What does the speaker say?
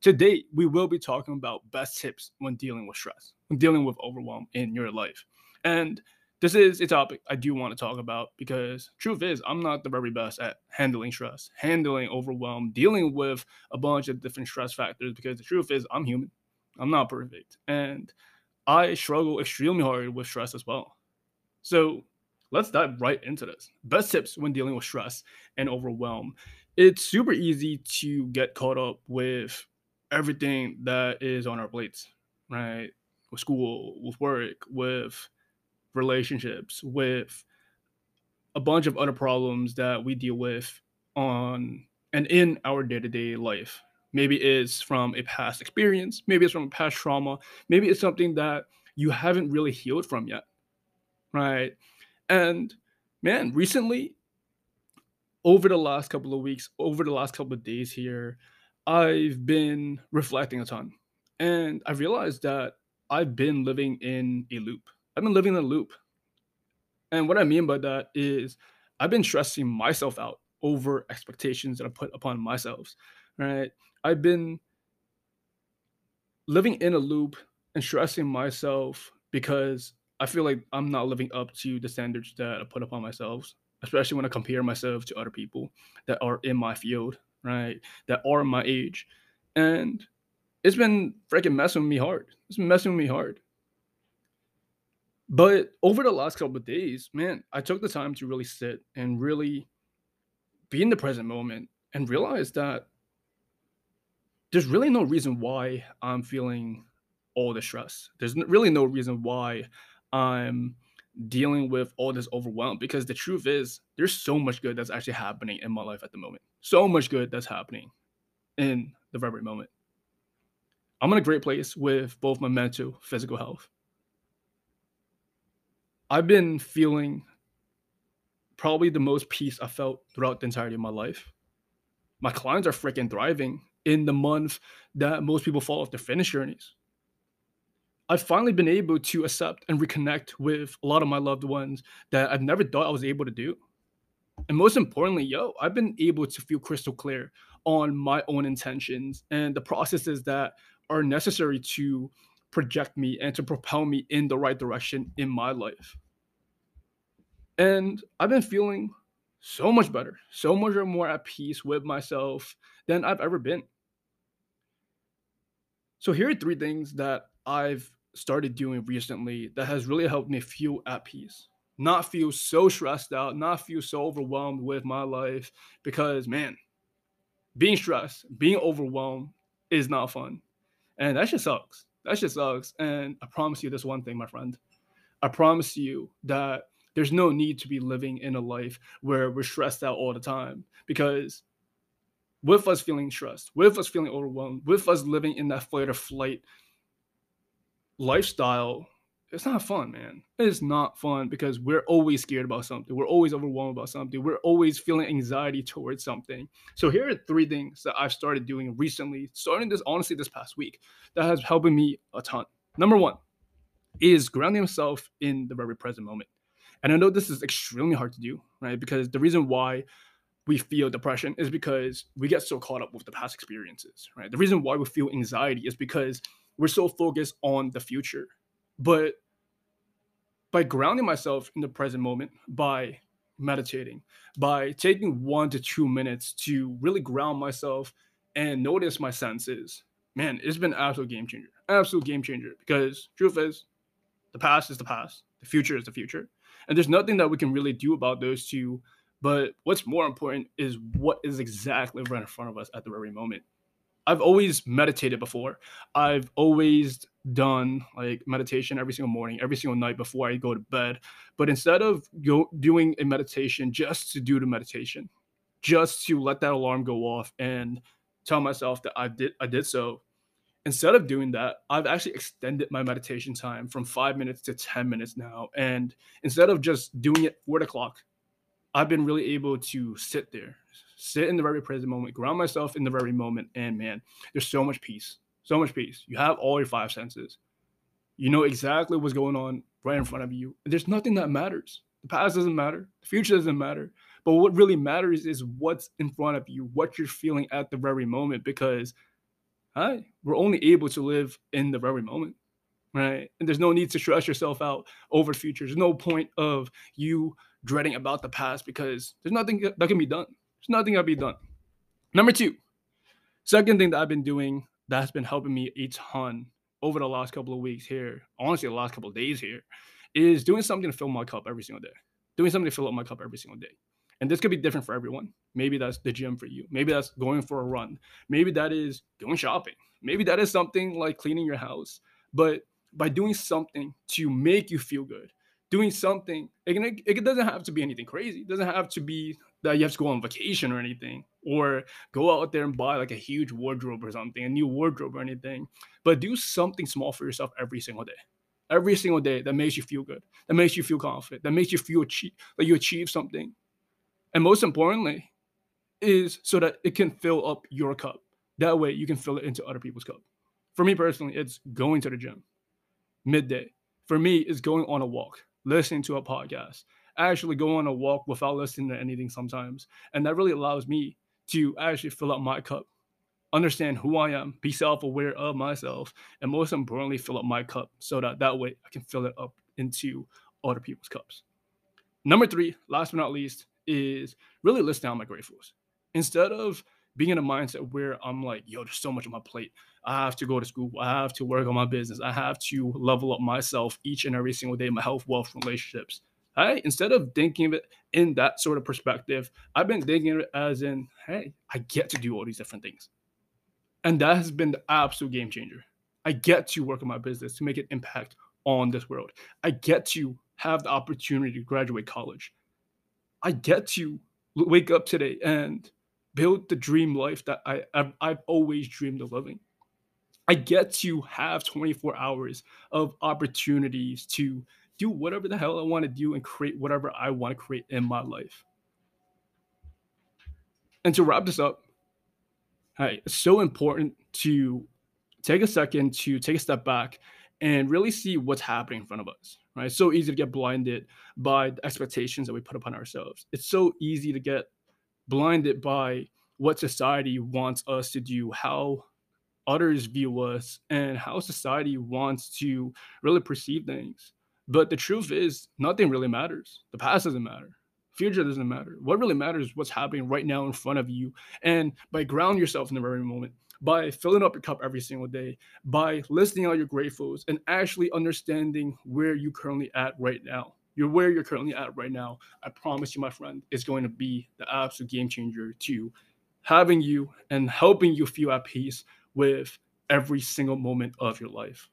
today we will be talking about best tips when dealing with stress, when dealing with overwhelm in your life. And this is a topic I do want to talk about because truth is I'm not the very best at handling stress, handling overwhelm, dealing with a bunch of different stress factors because the truth is I'm human. I'm not perfect. And I struggle extremely hard with stress as well. So let's dive right into this. Best tips when dealing with stress and overwhelm. It's super easy to get caught up with everything that is on our plates, right? With school, with work, with relationships, with a bunch of other problems that we deal with on and in our day-to-day life. Maybe it's from a past experience, maybe it's from a past trauma, maybe it's something that you haven't really healed from yet. Right? And man, recently over the last couple of weeks, over the last couple of days here, I've been reflecting a ton. And I realized that I've been living in a loop. I've been living in a loop. And what I mean by that is I've been stressing myself out over expectations that I put upon myself. Right. I've been living in a loop and stressing myself because I feel like I'm not living up to the standards that I put upon myself, especially when I compare myself to other people that are in my field, right? That are my age. And it's been freaking messing with me hard. It's been messing with me hard. But over the last couple of days, man, I took the time to really sit and really be in the present moment and realize that there's really no reason why I'm feeling all the stress. There's really no reason why I'm dealing with all this overwhelm because the truth is there's so much good that's actually happening in my life at the moment. So much good that's happening in the very moment. I'm in a great place with both my mental, physical health. I've been feeling probably the most peace I felt throughout the entirety of my life. My clients are freaking thriving in the month that most people fall off their fitness journeys. I've finally been able to accept and reconnect with a lot of my loved ones that I've never thought I was able to do. And most importantly, yo, I've been able to feel crystal clear on my own intentions and the processes that are necessary to project me and to propel me in the right direction in my life. And I've been feeling so much better, so much more at peace with myself than I've ever been. So here are three things that I've started doing recently that has really helped me feel at peace. Not feel so stressed out, not feel so overwhelmed with my life because man, being stressed, being overwhelmed is not fun. And that just sucks. That just sucks. And I promise you this one thing, my friend. I promise you that there's no need to be living in a life where we're stressed out all the time because with us feeling stressed, with us feeling overwhelmed, with us living in that fight or flight lifestyle, it's not fun, man. It's not fun because we're always scared about something. We're always overwhelmed about something. We're always feeling anxiety towards something. So here are three things that I've started doing recently, starting this honestly this past week, that has helping me a ton. Number one is grounding yourself in the very present moment. And I know this is extremely hard to do, right? Because the reason why we feel depression is because we get so caught up with the past experiences, right? The reason why we feel anxiety is because we're so focused on the future. But by grounding myself in the present moment, by meditating, by taking one to two minutes to really ground myself and notice my senses, man, it's been an absolute game changer. Absolute game changer. Because truth is, the past is the past, the future is the future. And there's nothing that we can really do about those two. But what's more important is what is exactly right in front of us at the very moment. I've always meditated before. I've always done like meditation every single morning, every single night before I go to bed. But instead of go doing a meditation just to do the meditation, just to let that alarm go off and tell myself that I did I did so. Instead of doing that, I've actually extended my meditation time from five minutes to 10 minutes now. And instead of just doing it four o'clock, I've been really able to sit there, sit in the very present moment, ground myself in the very moment. And man, there's so much peace, so much peace. You have all your five senses. You know exactly what's going on right in front of you. There's nothing that matters. The past doesn't matter, the future doesn't matter. But what really matters is what's in front of you, what you're feeling at the very moment, because Right? We're only able to live in the very moment. Right. And there's no need to stress yourself out over the future. There's no point of you dreading about the past because there's nothing that can be done. There's nothing can be done. Number two, second thing that I've been doing that's been helping me a ton over the last couple of weeks here, honestly, the last couple of days here, is doing something to fill my cup every single day. Doing something to fill up my cup every single day. And this could be different for everyone. Maybe that's the gym for you. Maybe that's going for a run. Maybe that is going shopping. Maybe that is something like cleaning your house. But by doing something to make you feel good, doing something, it, it doesn't have to be anything crazy. It doesn't have to be that you have to go on vacation or anything, or go out there and buy like a huge wardrobe or something, a new wardrobe or anything. But do something small for yourself every single day every single day that makes you feel good, that makes you feel confident, that makes you feel achieve, like you achieve something. And most importantly, is so that it can fill up your cup. That way you can fill it into other people's cup. For me personally, it's going to the gym midday. For me, it's going on a walk, listening to a podcast, actually go on a walk without listening to anything sometimes. And that really allows me to actually fill up my cup, understand who I am, be self aware of myself, and most importantly, fill up my cup so that that way I can fill it up into other people's cups. Number three, last but not least, is really list down my gratefuls. Instead of being in a mindset where I'm like, yo, there's so much on my plate. I have to go to school. I have to work on my business. I have to level up myself each and every single day, my health, wealth, relationships. Hey, instead of thinking of it in that sort of perspective, I've been thinking of it as in, hey, I get to do all these different things. And that has been the absolute game changer. I get to work on my business to make an impact on this world. I get to have the opportunity to graduate college. I get to wake up today and build the dream life that I, I've, I've always dreamed of living. I get to have 24 hours of opportunities to do whatever the hell I want to do and create whatever I want to create in my life. And to wrap this up, it's so important to take a second to take a step back and really see what's happening in front of us. Right? It's so easy to get blinded by the expectations that we put upon ourselves. It's so easy to get blinded by what society wants us to do, how others view us, and how society wants to really perceive things. But the truth is, nothing really matters. The past doesn't matter. Future doesn't matter. What really matters is what's happening right now in front of you. And by ground yourself in the very moment, by filling up your cup every single day, by listing out your gratefuls and actually understanding where you currently at right now. You're where you're currently at right now. I promise you, my friend, is going to be the absolute game changer to having you and helping you feel at peace with every single moment of your life.